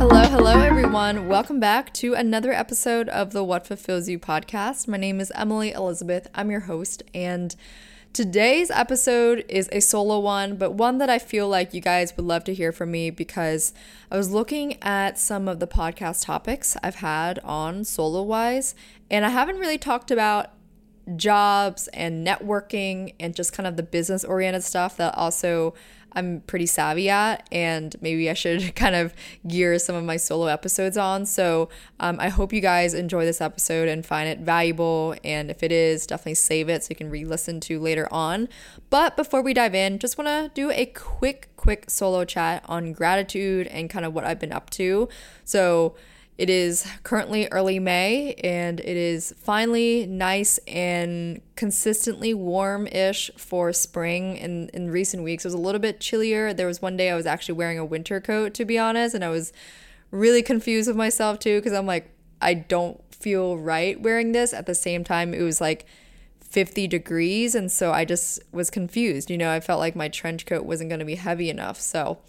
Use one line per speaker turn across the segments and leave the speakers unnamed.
Hello, hello, everyone. Welcome back to another episode of the What Fulfills You podcast. My name is Emily Elizabeth. I'm your host, and today's episode is a solo one, but one that I feel like you guys would love to hear from me because I was looking at some of the podcast topics I've had on solo wise, and I haven't really talked about jobs and networking and just kind of the business oriented stuff that also I'm pretty savvy at, and maybe I should kind of gear some of my solo episodes on. So um, I hope you guys enjoy this episode and find it valuable. And if it is, definitely save it so you can re listen to later on. But before we dive in, just want to do a quick, quick solo chat on gratitude and kind of what I've been up to. So it is currently early May and it is finally nice and consistently warm ish for spring. In, in recent weeks, it was a little bit chillier. There was one day I was actually wearing a winter coat, to be honest, and I was really confused with myself too because I'm like, I don't feel right wearing this. At the same time, it was like 50 degrees, and so I just was confused. You know, I felt like my trench coat wasn't going to be heavy enough. So,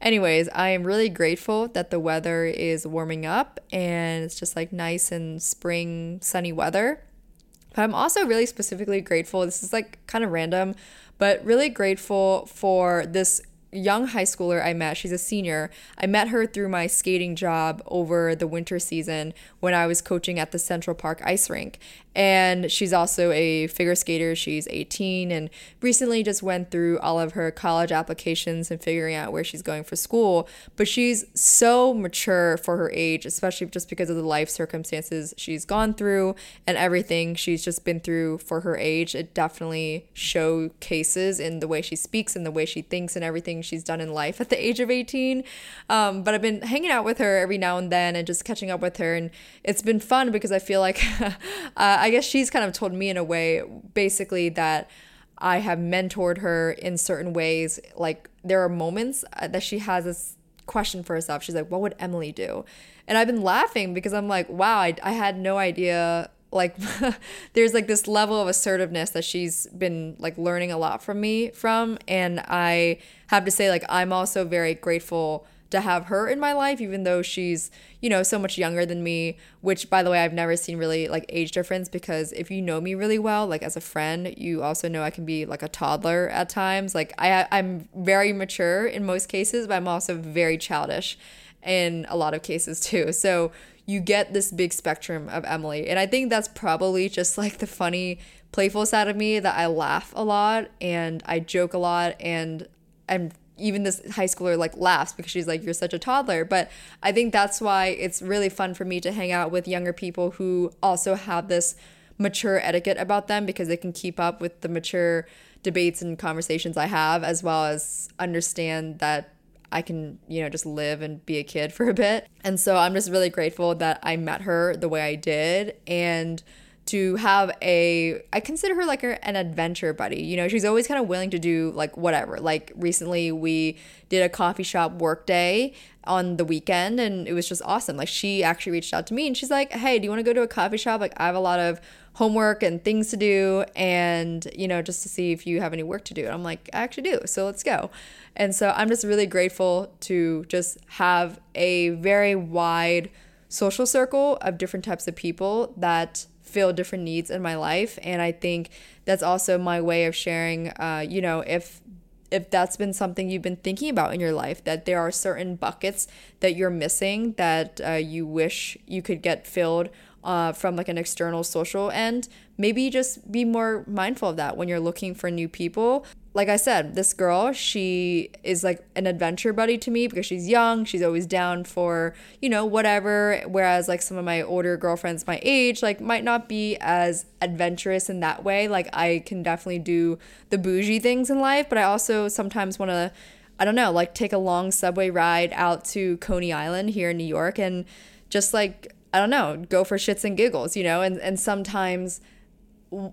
Anyways, I am really grateful that the weather is warming up and it's just like nice and spring sunny weather. But I'm also really specifically grateful. This is like kind of random, but really grateful for this young high schooler I met. She's a senior. I met her through my skating job over the winter season when I was coaching at the Central Park ice rink. And she's also a figure skater. She's 18 and recently just went through all of her college applications and figuring out where she's going for school. But she's so mature for her age, especially just because of the life circumstances she's gone through and everything she's just been through for her age. It definitely showcases in the way she speaks and the way she thinks and everything she's done in life at the age of 18. Um, but I've been hanging out with her every now and then and just catching up with her. And it's been fun because I feel like uh, I guess she's kind of told me in a way, basically, that I have mentored her in certain ways. Like, there are moments uh, that she has this question for herself. She's like, What would Emily do? And I've been laughing because I'm like, Wow, I, I had no idea. Like, there's like this level of assertiveness that she's been like learning a lot from me from. And I have to say, like, I'm also very grateful to have her in my life, even though she's, you know, so much younger than me, which by the way, I've never seen really like age difference because if you know me really well, like as a friend, you also know I can be like a toddler at times. Like I I'm very mature in most cases, but I'm also very childish in a lot of cases too. So you get this big spectrum of Emily. And I think that's probably just like the funny, playful side of me that I laugh a lot and I joke a lot and I'm even this high schooler like laughs because she's like you're such a toddler but i think that's why it's really fun for me to hang out with younger people who also have this mature etiquette about them because they can keep up with the mature debates and conversations i have as well as understand that I can, you know, just live and be a kid for a bit. And so I'm just really grateful that I met her the way I did and to have a I consider her like a, an adventure buddy. You know, she's always kind of willing to do like whatever. Like recently we did a coffee shop work day on the weekend and it was just awesome. Like she actually reached out to me and she's like, "Hey, do you want to go to a coffee shop? Like I have a lot of homework and things to do and, you know, just to see if you have any work to do." And I'm like, "I actually do. So let's go." And so I'm just really grateful to just have a very wide social circle of different types of people that fill different needs in my life and i think that's also my way of sharing uh, you know if if that's been something you've been thinking about in your life that there are certain buckets that you're missing that uh, you wish you could get filled uh, from like an external social end maybe just be more mindful of that when you're looking for new people like I said, this girl, she is like an adventure buddy to me because she's young. She's always down for, you know, whatever. Whereas like some of my older girlfriends my age, like might not be as adventurous in that way. Like I can definitely do the bougie things in life, but I also sometimes want to, I don't know, like take a long subway ride out to Coney Island here in New York and just like, I don't know, go for shits and giggles, you know? And, and sometimes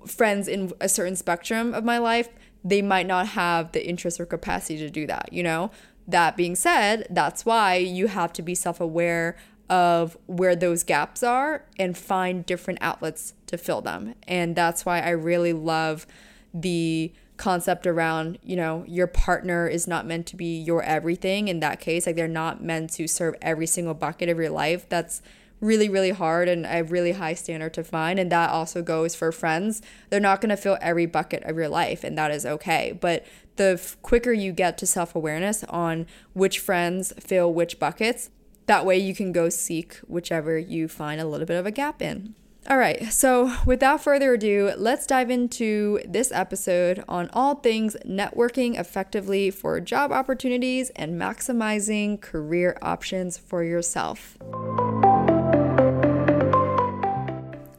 friends in a certain spectrum of my life, they might not have the interest or capacity to do that, you know? That being said, that's why you have to be self aware of where those gaps are and find different outlets to fill them. And that's why I really love the concept around, you know, your partner is not meant to be your everything in that case. Like they're not meant to serve every single bucket of your life. That's really, really hard and a really high standard to find. And that also goes for friends. They're not going to fill every bucket of your life, and that is okay. But the f- quicker you get to self awareness on which friends fill which buckets, that way you can go seek whichever you find a little bit of a gap in. All right, so without further ado, let's dive into this episode on all things networking effectively for job opportunities and maximizing career options for yourself.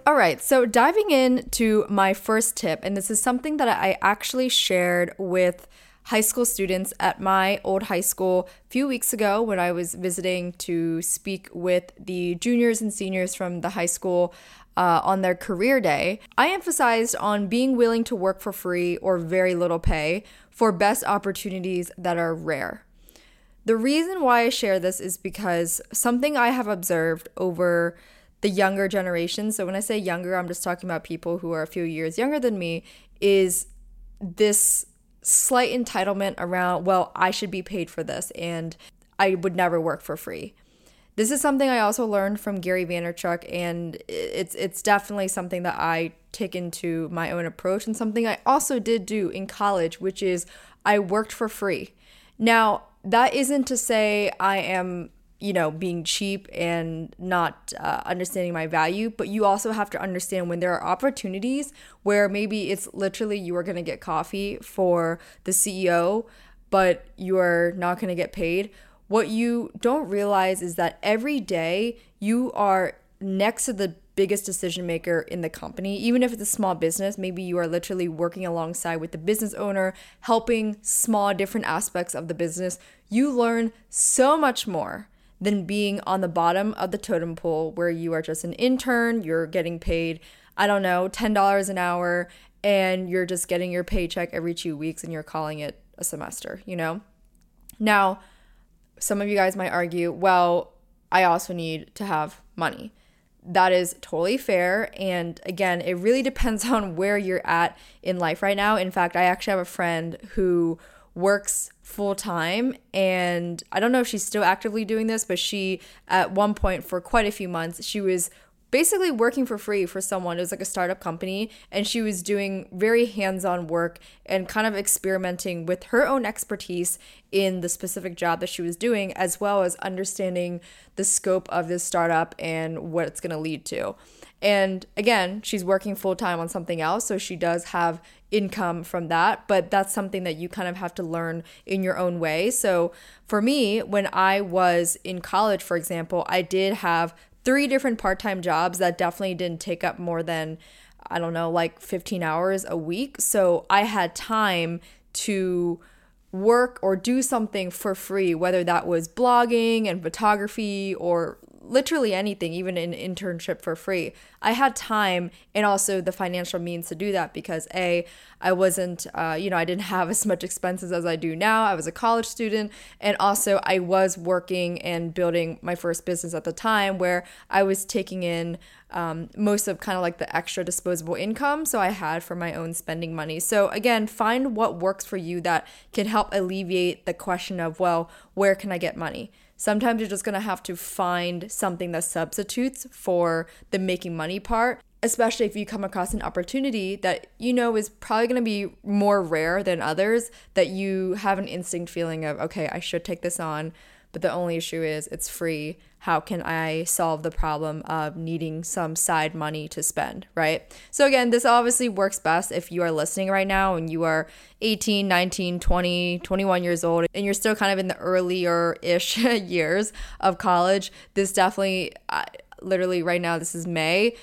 All right, so diving into my first tip, and this is something that I actually shared with high school students at my old high school a few weeks ago when I was visiting to speak with the juniors and seniors from the high school uh, on their career day. I emphasized on being willing to work for free or very little pay for best opportunities that are rare. The reason why I share this is because something I have observed over the younger generation, so when I say younger, I'm just talking about people who are a few years younger than me, is this slight entitlement around, well, I should be paid for this and I would never work for free. This is something I also learned from Gary Vaynerchuk, and it's it's definitely something that I take into my own approach and something I also did do in college, which is I worked for free. Now, that isn't to say I am you know, being cheap and not uh, understanding my value, but you also have to understand when there are opportunities where maybe it's literally you are going to get coffee for the CEO, but you are not going to get paid. What you don't realize is that every day you are next to the biggest decision maker in the company even if it's a small business maybe you are literally working alongside with the business owner helping small different aspects of the business you learn so much more than being on the bottom of the totem pole where you are just an intern, you're getting paid, I don't know, $10 an hour, and you're just getting your paycheck every two weeks and you're calling it a semester, you know? Now, some of you guys might argue, well, I also need to have money. That is totally fair. And again, it really depends on where you're at in life right now. In fact, I actually have a friend who works full time. And I don't know if she's still actively doing this but she at one point for quite a few months she was basically working for free for someone. It was like a startup company. And she was doing very hands-on work and kind of experimenting with her own expertise in the specific job that she was doing as well as understanding the scope of this startup and what it's going to lead to and again, she's working full time on something else, so she does have income from that, but that's something that you kind of have to learn in your own way. So for me, when I was in college, for example, I did have three different part time jobs that definitely didn't take up more than, I don't know, like 15 hours a week. So I had time to work or do something for free, whether that was blogging and photography or literally anything, even an internship for free. I had time and also the financial means to do that because A, I wasn't, uh, you know, I didn't have as much expenses as I do now. I was a college student. And also, I was working and building my first business at the time where I was taking in um, most of kind of like the extra disposable income. So I had for my own spending money. So again, find what works for you that can help alleviate the question of, well, where can I get money? Sometimes you're just going to have to find something that substitutes for the making money part, especially if you come across an opportunity that you know is probably going to be more rare than others, that you have an instinct feeling of, okay, I should take this on but the only issue is it's free. How can I solve the problem of needing some side money to spend, right? So, again, this obviously works best if you are listening right now and you are 18, 19, 20, 21 years old, and you're still kind of in the earlier ish years of college. This definitely, literally, right now, this is May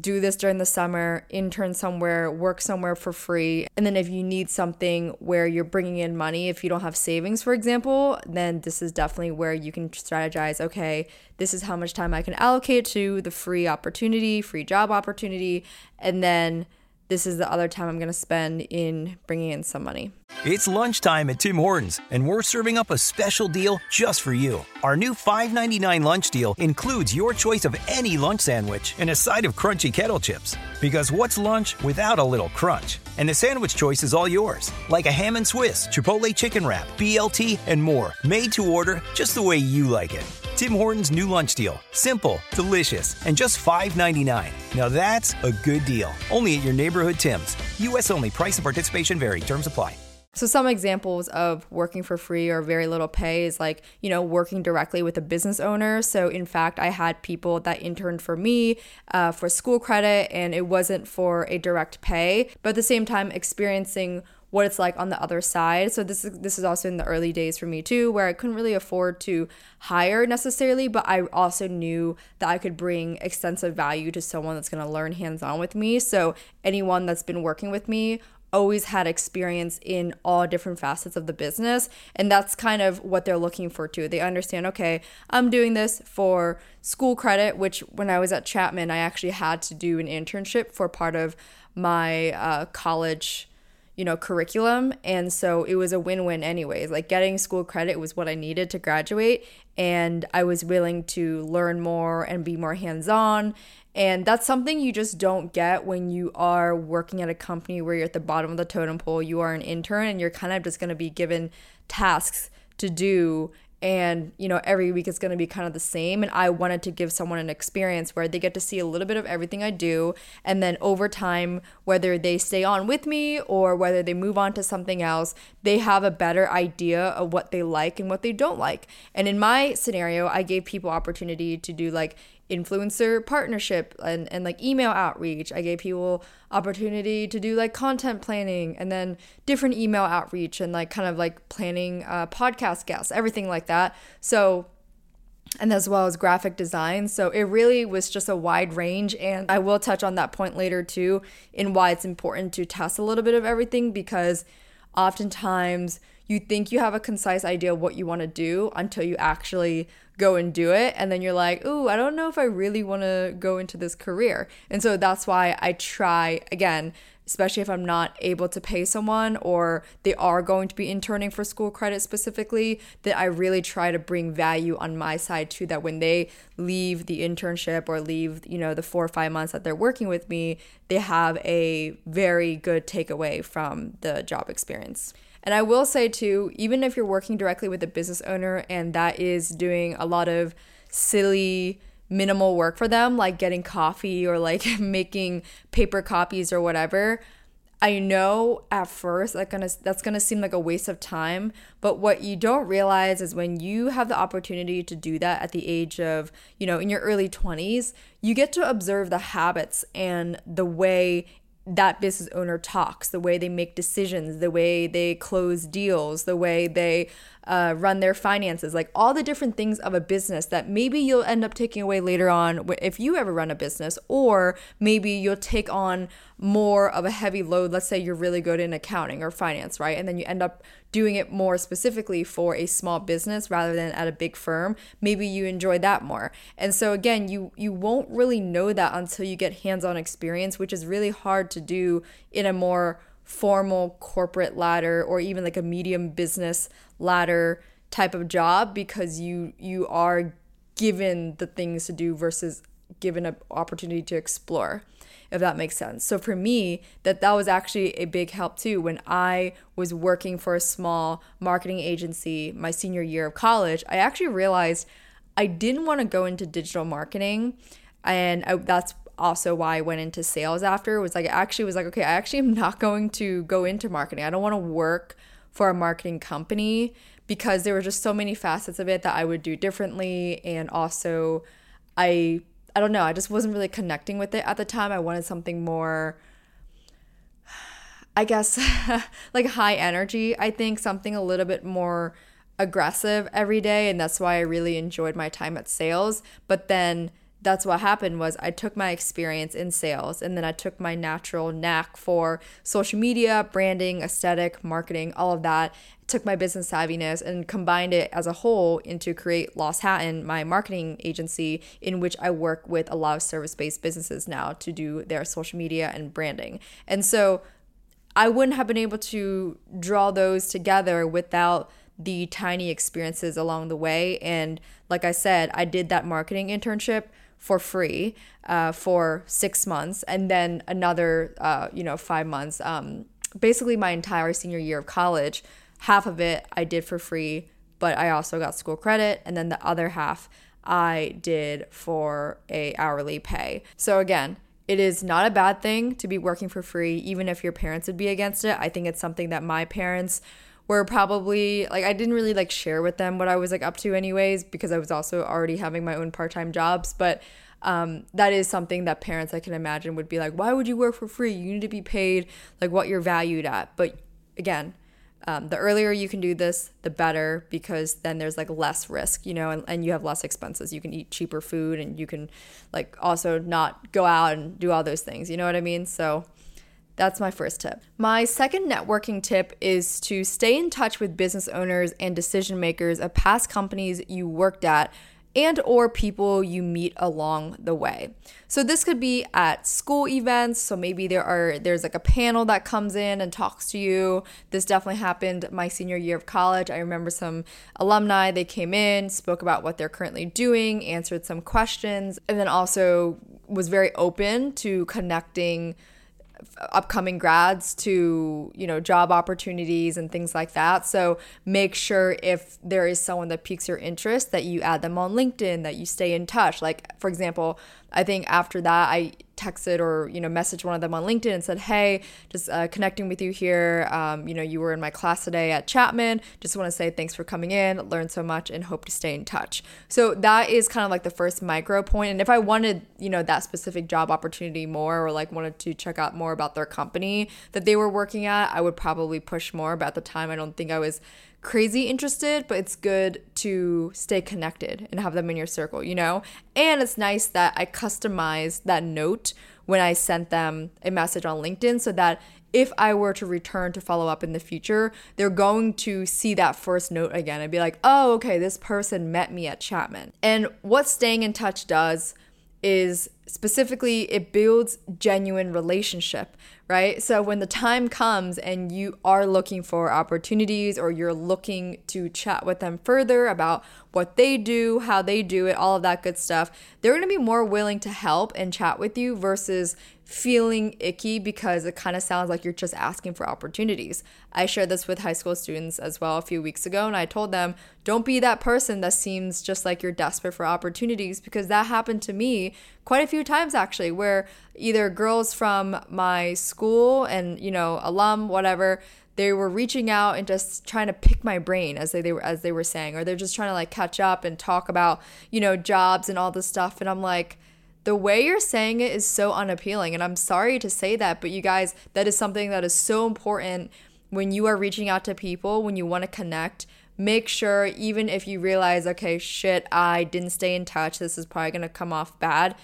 do this during the summer, intern somewhere, work somewhere for free. And then if you need something where you're bringing in money, if you don't have savings, for example, then this is definitely where you can strategize okay, this is how much time I can allocate to the free opportunity, free job opportunity. And then this is the other time I'm going to spend in bringing in some money.
It's lunchtime at Tim Hortons, and we're serving up a special deal just for you. Our new $5.99 lunch deal includes your choice of any lunch sandwich and a side of crunchy kettle chips. Because what's lunch without a little crunch? And the sandwich choice is all yours, like a ham and Swiss, Chipotle chicken wrap, BLT, and more, made to order just the way you like it. Tim Hortons new lunch deal. Simple, delicious, and just $5.99. Now that's a good deal. Only at your neighborhood Tim's. U.S. only. Price and participation vary. Terms apply.
So, some examples of working for free or very little pay is like, you know, working directly with a business owner. So, in fact, I had people that interned for me uh, for school credit and it wasn't for a direct pay, but at the same time, experiencing what it's like on the other side. So this is this is also in the early days for me too, where I couldn't really afford to hire necessarily, but I also knew that I could bring extensive value to someone that's going to learn hands-on with me. So anyone that's been working with me always had experience in all different facets of the business and that's kind of what they're looking for too they understand okay i'm doing this for school credit which when i was at chapman i actually had to do an internship for part of my uh, college you know, curriculum. And so it was a win win, anyways. Like getting school credit was what I needed to graduate. And I was willing to learn more and be more hands on. And that's something you just don't get when you are working at a company where you're at the bottom of the totem pole. You are an intern and you're kind of just going to be given tasks to do and you know every week it's going to be kind of the same and i wanted to give someone an experience where they get to see a little bit of everything i do and then over time whether they stay on with me or whether they move on to something else they have a better idea of what they like and what they don't like. And in my scenario i gave people opportunity to do like influencer partnership and, and like email outreach. I gave people opportunity to do like content planning and then different email outreach and like kind of like planning uh, podcast guests, everything like that. So and as well as graphic design. So it really was just a wide range. And I will touch on that point later too, in why it's important to test a little bit of everything because oftentimes you think you have a concise idea of what you want to do until you actually go and do it. And then you're like, ooh, I don't know if I really want to go into this career. And so that's why I try, again, especially if I'm not able to pay someone or they are going to be interning for school credit specifically, that I really try to bring value on my side too. That when they leave the internship or leave, you know, the four or five months that they're working with me, they have a very good takeaway from the job experience. And I will say too, even if you're working directly with a business owner and that is doing a lot of silly, minimal work for them, like getting coffee or like making paper copies or whatever, I know at first that gonna that's gonna seem like a waste of time, but what you don't realize is when you have the opportunity to do that at the age of, you know, in your early 20s, you get to observe the habits and the way that business owner talks, the way they make decisions, the way they close deals, the way they uh, run their finances, like all the different things of a business that maybe you'll end up taking away later on if you ever run a business, or maybe you'll take on more of a heavy load. Let's say you're really good in accounting or finance, right? And then you end up doing it more specifically for a small business rather than at a big firm. Maybe you enjoy that more. And so again, you you won't really know that until you get hands-on experience, which is really hard to do in a more formal corporate ladder or even like a medium business ladder type of job because you you are given the things to do versus given an opportunity to explore if that makes sense. So for me that that was actually a big help too. When i was working for a small marketing agency my senior year of college i actually realized i didn't want to go into digital marketing and I, that's also why I went into sales after was like I actually was like okay I actually am not going to go into marketing. I don't want to work for a marketing company because there were just so many facets of it that I would do differently. And also I I don't know I just wasn't really connecting with it at the time. I wanted something more I guess like high energy I think something a little bit more aggressive every day. And that's why I really enjoyed my time at sales. But then that's what happened was I took my experience in sales and then I took my natural knack for social media, branding, aesthetic, marketing, all of that, took my business savviness and combined it as a whole into create Lost Hatton, my marketing agency in which I work with a lot of service-based businesses now to do their social media and branding. And so I wouldn't have been able to draw those together without the tiny experiences along the way and like I said, I did that marketing internship for free uh, for six months and then another uh, you know five months. Um, basically my entire senior year of college half of it i did for free but i also got school credit. And then the other half i did for a hourly pay. So again it is not a bad thing to be working for free even if your parents would be against it. I think it's something that my parents were probably like I didn't really like share with them what I was like up to anyways because I was also already having my own part-time jobs but um, that is something that parents I can imagine would be like why would you work for free? You need to be paid like what you're valued at. But again um, the earlier you can do this the better because then there's like less risk you know and, and you have less expenses. You can eat cheaper food and you can like also not go out and do all those things you know what i mean? So that's my first tip. My second networking tip is to stay in touch with business owners and decision makers of past companies you worked at and or people you meet along the way. So this could be at school events, so maybe there are there's like a panel that comes in and talks to you. This definitely happened my senior year of college. I remember some alumni, they came in, spoke about what they're currently doing, answered some questions, and then also was very open to connecting upcoming grads to you know job opportunities and things like that. So make sure if there is someone that piques your interest that you add them on linkedin that you stay in touch. Like for example I think after that, I texted or you know messaged one of them on LinkedIn and said, "Hey, just uh, connecting with you here. Um, you know, you were in my class today at Chapman. Just want to say thanks for coming in. Learned so much and hope to stay in touch." So that is kind of like the first micro point. And if I wanted you know that specific job opportunity more or like wanted to check out more about their company that they were working at, I would probably push more. But at the time, I don't think I was crazy interested, but it's good to stay connected and have them in your circle, you know? And it's nice that I customized that note when I sent them a message on LinkedIn so that if I were to return to follow up in the future, they're going to see that first note again and be like, oh, okay, this person met me at Chapman. And what staying in touch does is specifically it builds genuine relationship right so when the time comes and you are looking for opportunities or you're looking to chat with them further about what they do how they do it all of that good stuff they're going to be more willing to help and chat with you versus feeling icky because it kind of sounds like you're just asking for opportunities. I shared this with high school students as well a few weeks ago, and I told them, don't be that person that seems just like you're desperate for opportunities because that happened to me quite a few times actually, where either girls from my school and, you know, alum, whatever, they were reaching out and just trying to pick my brain as they, they were as they were saying or they're just trying to like catch up and talk about you know jobs and all this stuff and i'm like the way you're saying it is so unappealing. And I'm sorry to say that, but you guys, that is something that is so important when you are reaching out to people, when you want to connect. Make sure, even if you realize, okay, shit, I didn't stay in touch, this is probably gonna come off bad.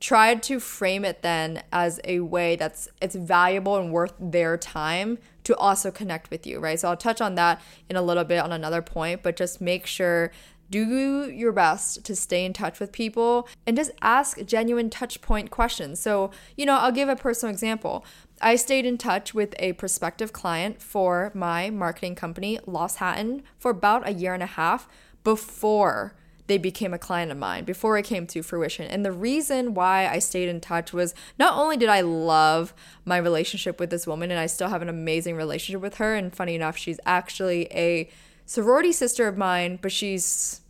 Try to frame it then as a way that's it's valuable and worth their time to also connect with you, right? So I'll touch on that in a little bit on another point, but just make sure do your best to stay in touch with people and just ask genuine touch point questions. So, you know, I'll give a personal example. I stayed in touch with a prospective client for my marketing company, Lost Hatton, for about a year and a half before they became a client of mine, before it came to fruition. And the reason why I stayed in touch was not only did I love my relationship with this woman, and I still have an amazing relationship with her, and funny enough, she's actually a sorority sister of mine, but she's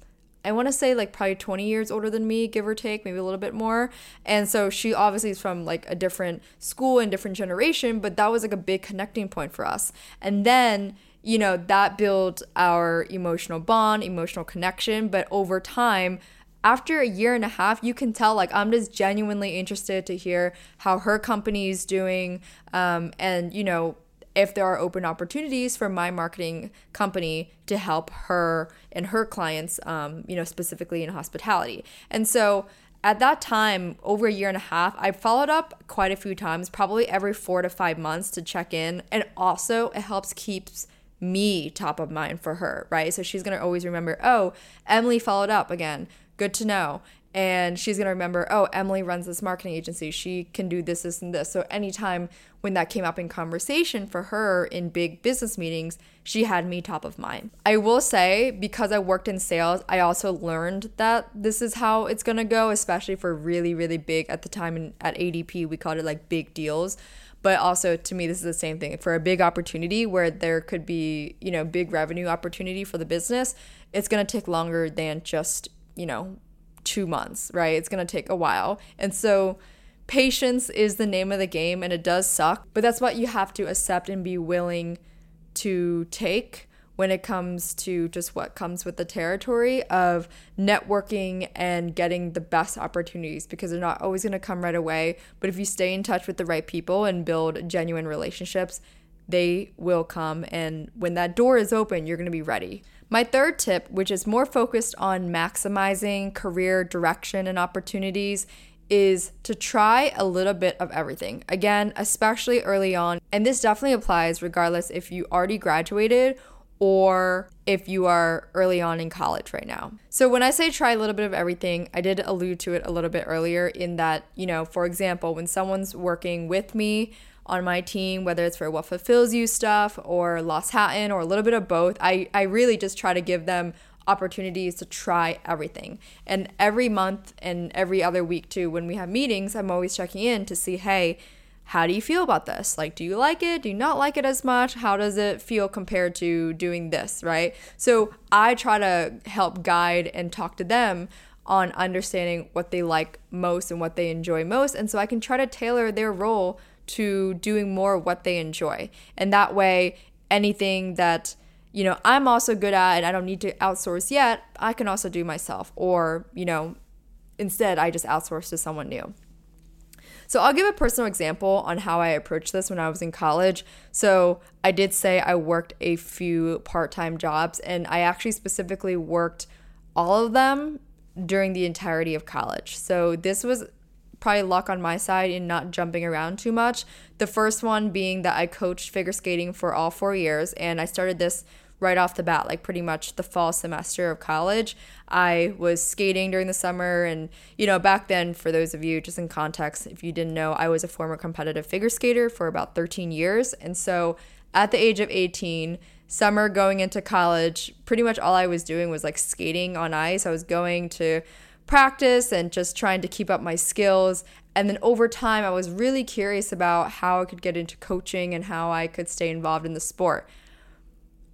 I want to say like probably 20 years older than me, give or take, maybe a little bit more. And so she obviously is from like a different school and different generation, but that was like a big connecting point for us. And then, you know, that built our emotional bond, emotional connection. But over time, after a year and a half, you can tell like I'm just genuinely interested to hear how her company is doing. Um, and, you know, if there are open opportunities for my marketing company to help her and her clients, um, you know, specifically in hospitality. And so at that time, over a year and a half, I followed up quite a few times, probably every four to five months to check in. And also, it helps keeps me top of mind for her, right? So she's gonna always remember, oh, Emily followed up again. Good to know and she's going to remember, oh, Emily runs this marketing agency. She can do this, this, and this. So, anytime when that came up in conversation for her in big business meetings, she had me top of mind. I will say, because I worked in sales, I also learned that this is how it's going to go, especially for really, really big at the time in, at ADP, we called it like big deals. But also to me, this is the same thing. For a big opportunity where there could be, you know, big revenue opportunity for the business, it's going to take longer than just, you know, two months, right? It's going to take a while. And so patience is the name of the game and it does suck, but that's what you have to accept and be willing to take when it comes to just what comes with the territory of networking and getting the best opportunities because they're not always going to come right away. But if you stay in touch with the right people and build genuine relationships, they will come. And when that door is open, you're going to be ready. My third tip, which is more focused on maximizing career direction and opportunities, is to try a little bit of everything. Again, especially early on. And this definitely applies regardless if you already graduated or if you are early on in college right now. So, when I say try a little bit of everything, I did allude to it a little bit earlier in that, you know, for example, when someone's working with me, on my team, whether it's for what fulfills you stuff or Lost Hatton or a little bit of both. I, I really just try to give them opportunities to try everything. And every month and every other week too, when we have meetings, I'm always checking in to see, hey, how do you feel about this? Like, do you like it? Do you not like it as much? How does it feel compared to doing this, right? So I try to help guide and talk to them on understanding what they like most and what they enjoy most. And so I can try to tailor their role to doing more of what they enjoy. And that way, anything that you know I'm also good at and I don't need to outsource yet, I can also do myself. Or, you know, instead I just outsource to someone new. So I'll give a personal example on how I approached this when I was in college. So I did say I worked a few part time jobs, and I actually specifically worked all of them during the entirety of college. So this was probably luck on my side in not jumping around too much. The first one being that I coached figure skating for all four years, and I started this right off the bat, like pretty much the fall semester of college. I was skating during the summer, and you know, back then, for those of you just in context, if you didn't know, I was a former competitive figure skater for about 13 years. And so at the age of 18, summer going into college, pretty much all I was doing was like skating on ice. I was going to practice and just trying to keep up my skills. And then over time, I was really curious about how I could get into coaching and how I could stay involved in the sport.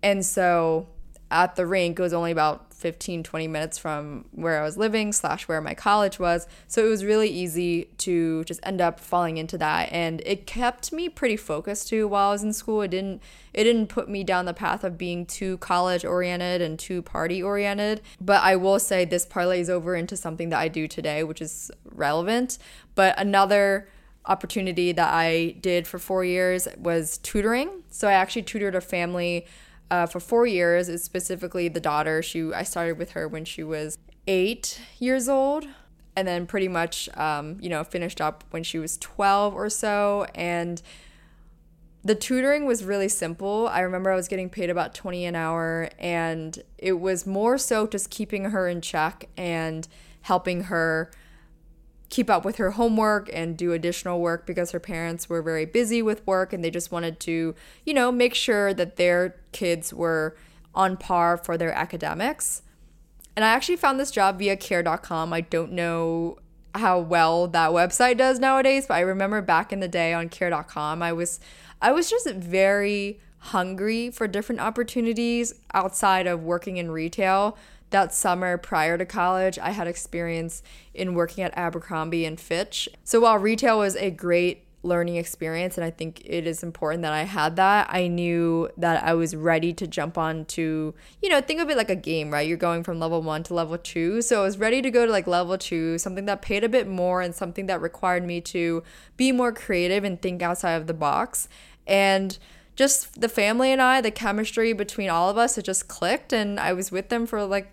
And so at the rink, it was only about 15 20 minutes from where i was living slash where my college was. So it was really easy to just end up falling into that. And it kept me pretty focused too while i was in school. It didn't it didn't put me down the path of being too college oriented and too party oriented. But i will say this parlays over into something that i do today which is relevant. But another opportunity that i did for four years was tutoring. So i actually tutored a family uh, for four years. Is specifically the daughter. She I started with her when she was eight years old, and then pretty much um, you know finished up when she was twelve or so. And the tutoring was really simple. I remember I was getting paid about twenty an hour, and it was more so just keeping her in check and helping her keep up with her homework and do additional work because her parents were very busy with work and they just wanted to, you know, make sure that their kids were on par for their academics. And I actually found this job via care.com. I don't know how well that website does nowadays, but I remember back in the day on care.com, I was I was just very hungry for different opportunities outside of working in retail that summer prior to college, I had experience in working at Abercrombie and Fitch. So while retail was a great learning experience and I think it is important that I had that. I knew that I was ready to jump on to, you know, think of it like a game, right? You're going from level 1 to level 2. So I was ready to go to like level 2, something that paid a bit more and something that required me to be more creative and think outside of the box. And just the family and I, the chemistry between all of us, it just clicked and I was with them for like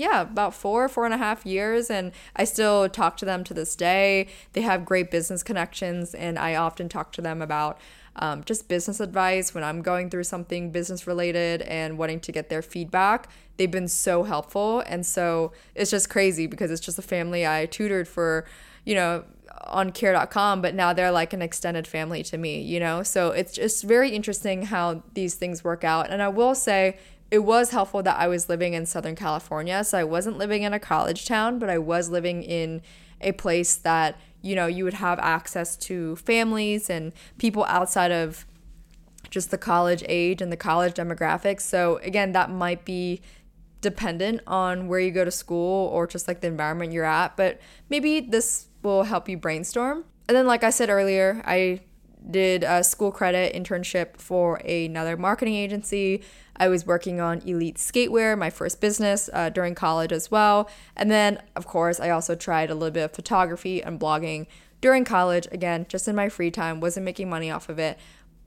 yeah, about four, four and a half years. And I still talk to them to this day. They have great business connections, and I often talk to them about um, just business advice when I'm going through something business related and wanting to get their feedback. They've been so helpful. And so it's just crazy because it's just a family I tutored for, you know, on care.com, but now they're like an extended family to me, you know? So it's just very interesting how these things work out. And I will say, it was helpful that I was living in Southern California. So I wasn't living in a college town, but I was living in a place that, you know, you would have access to families and people outside of just the college age and the college demographics. So again, that might be dependent on where you go to school or just like the environment you're at, but maybe this will help you brainstorm. And then, like I said earlier, I did a school credit internship for another marketing agency. I was working on Elite Skatewear, my first business uh, during college as well. And then, of course, I also tried a little bit of photography and blogging during college, again, just in my free time, wasn't making money off of it.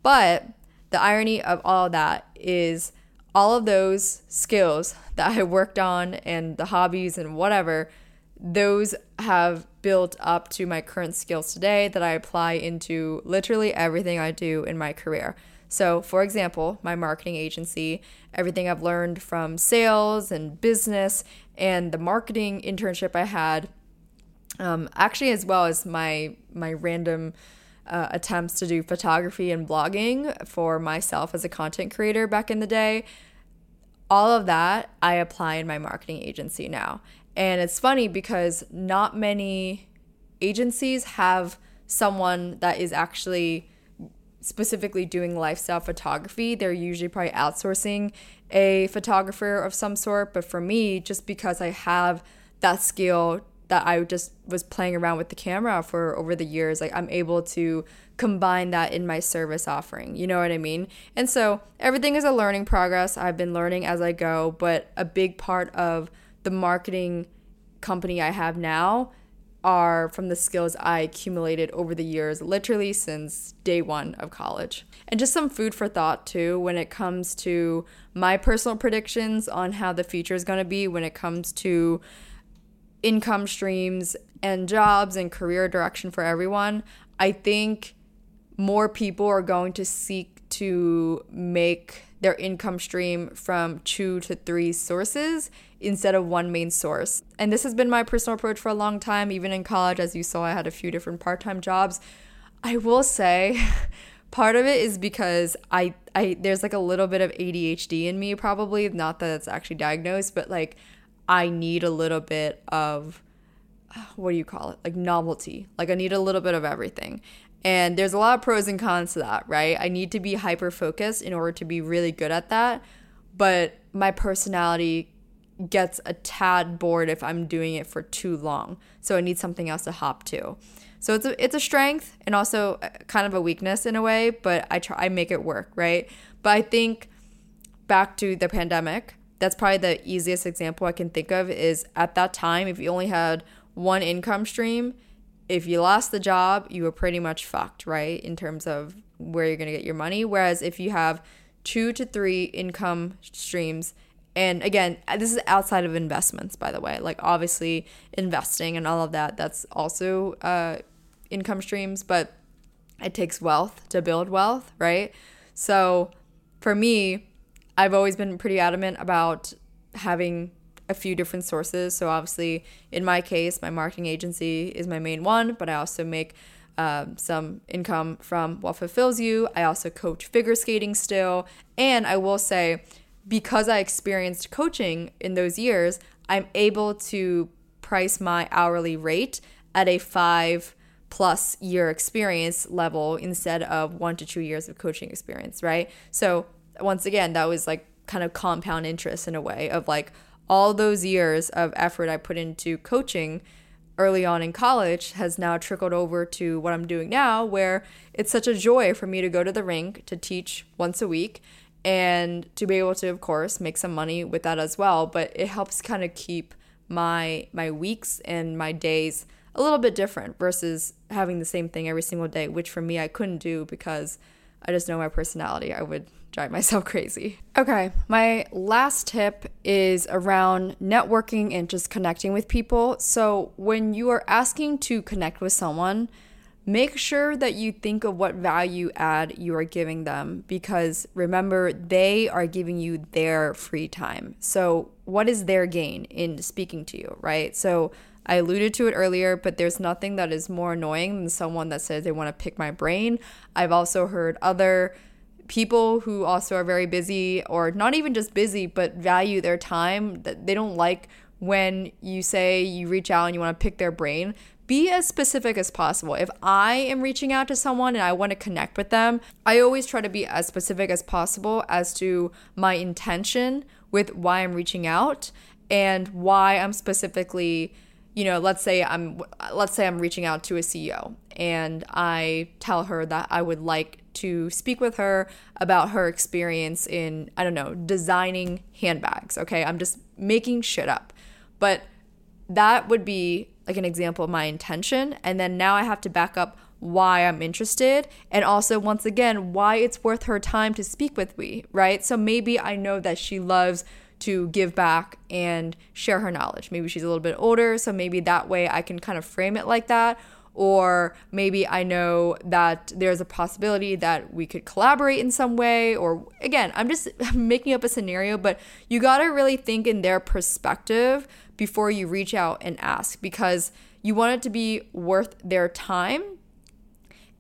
But the irony of all of that is all of those skills that I worked on and the hobbies and whatever, those have built up to my current skills today that I apply into literally everything I do in my career. So, for example, my marketing agency, everything I've learned from sales and business and the marketing internship I had, um, actually, as well as my my random uh, attempts to do photography and blogging for myself as a content creator back in the day, all of that I apply in my marketing agency now. And it's funny because not many agencies have someone that is actually specifically doing lifestyle photography. They're usually probably outsourcing a photographer of some sort. But for me, just because I have that skill that I just was playing around with the camera for over the years, like I'm able to combine that in my service offering. You know what I mean? And so everything is a learning progress. I've been learning as I go, but a big part of the marketing company I have now are from the skills I accumulated over the years, literally since day one of college. And just some food for thought, too, when it comes to my personal predictions on how the future is going to be when it comes to income streams and jobs and career direction for everyone. I think more people are going to seek to make their income stream from two to three sources instead of one main source. And this has been my personal approach for a long time. Even in college, as you saw, I had a few different part time jobs. I will say, part of it is because I, I there's like a little bit of ADHD in me, probably. Not that it's actually diagnosed, but like I need a little bit of what do you call it? Like novelty. Like I need a little bit of everything. And there's a lot of pros and cons to that, right? I need to be hyper focused in order to be really good at that. But my personality gets a tad bored if I'm doing it for too long. So I need something else to hop to. So it's a it's a strength and also kind of a weakness in a way, but I try I make it work, right? But I think back to the pandemic, that's probably the easiest example I can think of is at that time if you only had one income stream, if you lost the job, you were pretty much fucked, right? In terms of where you're going to get your money. Whereas if you have two to three income streams, and again, this is outside of investments, by the way, like obviously investing and all of that, that's also uh, income streams, but it takes wealth to build wealth, right? So for me, I've always been pretty adamant about having a few different sources. So, obviously, in my case, my marketing agency is my main one, but I also make um, some income from what fulfills you. I also coach figure skating still. And I will say, because I experienced coaching in those years, I'm able to price my hourly rate at a five plus year experience level instead of one to two years of coaching experience, right? So, once again, that was like kind of compound interest in a way of like, all those years of effort I put into coaching early on in college has now trickled over to what I'm doing now, where it's such a joy for me to go to the rink to teach once a week and to be able to, of course, make some money with that as well. But it helps kind of keep my my weeks and my days a little bit different versus having the same thing every single day, which for me I couldn't do because I just know my personality. I would drive myself crazy. Okay, my last tip is around networking and just connecting with people. So, when you are asking to connect with someone, make sure that you think of what value add you are giving them because remember, they are giving you their free time. So, what is their gain in speaking to you, right? So, I alluded to it earlier, but there's nothing that is more annoying than someone that says they want to pick my brain. I've also heard other people who also are very busy or not even just busy but value their time that they don't like when you say you reach out and you want to pick their brain be as specific as possible. If I am reaching out to someone and I want to connect with them, I always try to be as specific as possible as to my intention with why I'm reaching out and why I'm specifically you know let's say i'm let's say i'm reaching out to a ceo and i tell her that i would like to speak with her about her experience in i don't know designing handbags okay i'm just making shit up but that would be like an example of my intention and then now i have to back up why i'm interested and also once again why it's worth her time to speak with me right so maybe i know that she loves to give back and share her knowledge. Maybe she's a little bit older, so maybe that way I can kind of frame it like that. Or maybe I know that there's a possibility that we could collaborate in some way. Or again, I'm just making up a scenario, but you gotta really think in their perspective before you reach out and ask because you want it to be worth their time.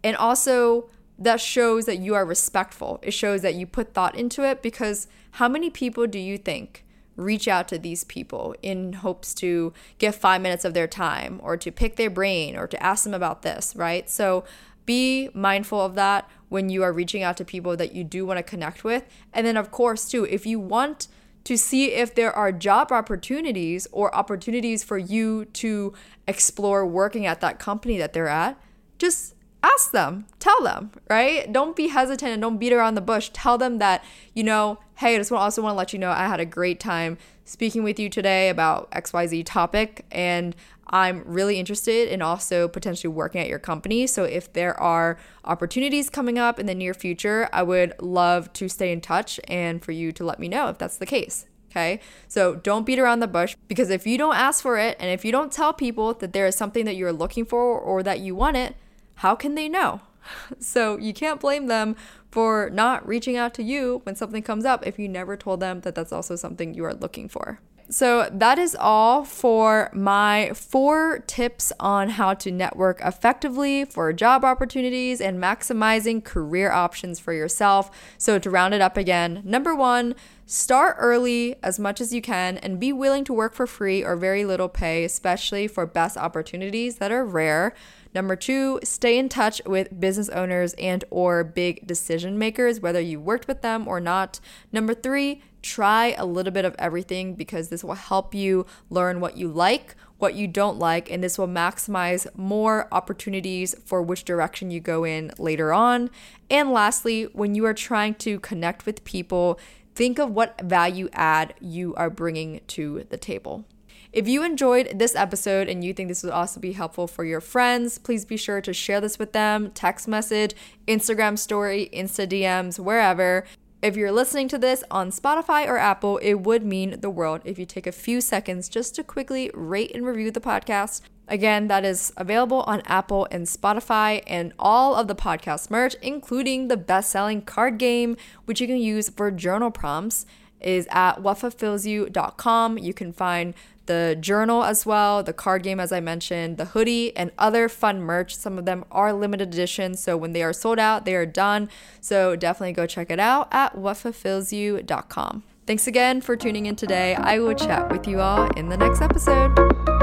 And also, that shows that you are respectful. It shows that you put thought into it because how many people do you think reach out to these people in hopes to get five minutes of their time or to pick their brain or to ask them about this, right? So be mindful of that when you are reaching out to people that you do want to connect with. And then, of course, too, if you want to see if there are job opportunities or opportunities for you to explore working at that company that they're at, just ask them, tell them, right? Don't be hesitant and don't beat around the bush. Tell them that, you know, hey, I just also want to let you know I had a great time speaking with you today about XYZ topic and I'm really interested in also potentially working at your company. So if there are opportunities coming up in the near future, I would love to stay in touch and for you to let me know if that's the case. Okay. So don't beat around the bush because if you don't ask for it and if you don't tell people that there is something that you're looking for or that you want it, how can they know? So you can't blame them for not reaching out to you when something comes up if you never told them that that's also something you are looking for. So, that is all for my four tips on how to network effectively for job opportunities and maximizing career options for yourself. So, to round it up again, number one, start early as much as you can and be willing to work for free or very little pay, especially for best opportunities that are rare. Number two, stay in touch with business owners and or big decision makers, whether you worked with them or not. Number three, try a little bit of everything because this will help you learn what you like, what you don't like, and this will maximize more opportunities for which direction you go in later on. And lastly, when you are trying to connect with people, think of what value add you are bringing to the table. If you enjoyed this episode and you think this would also be helpful for your friends, please be sure to share this with them, text message, Instagram story, Insta DMs, wherever. If you're listening to this on Spotify or Apple, it would mean the world if you take a few seconds just to quickly rate and review the podcast. Again, that is available on Apple and Spotify and all of the podcast merch, including the best selling card game, which you can use for journal prompts, is at whatfulfillsyou.com. You can find the journal as well, the card game, as I mentioned, the hoodie, and other fun merch. Some of them are limited edition, so when they are sold out, they are done. So definitely go check it out at whatfulfillsyou.com. Thanks again for tuning in today. I will chat with you all in the next episode.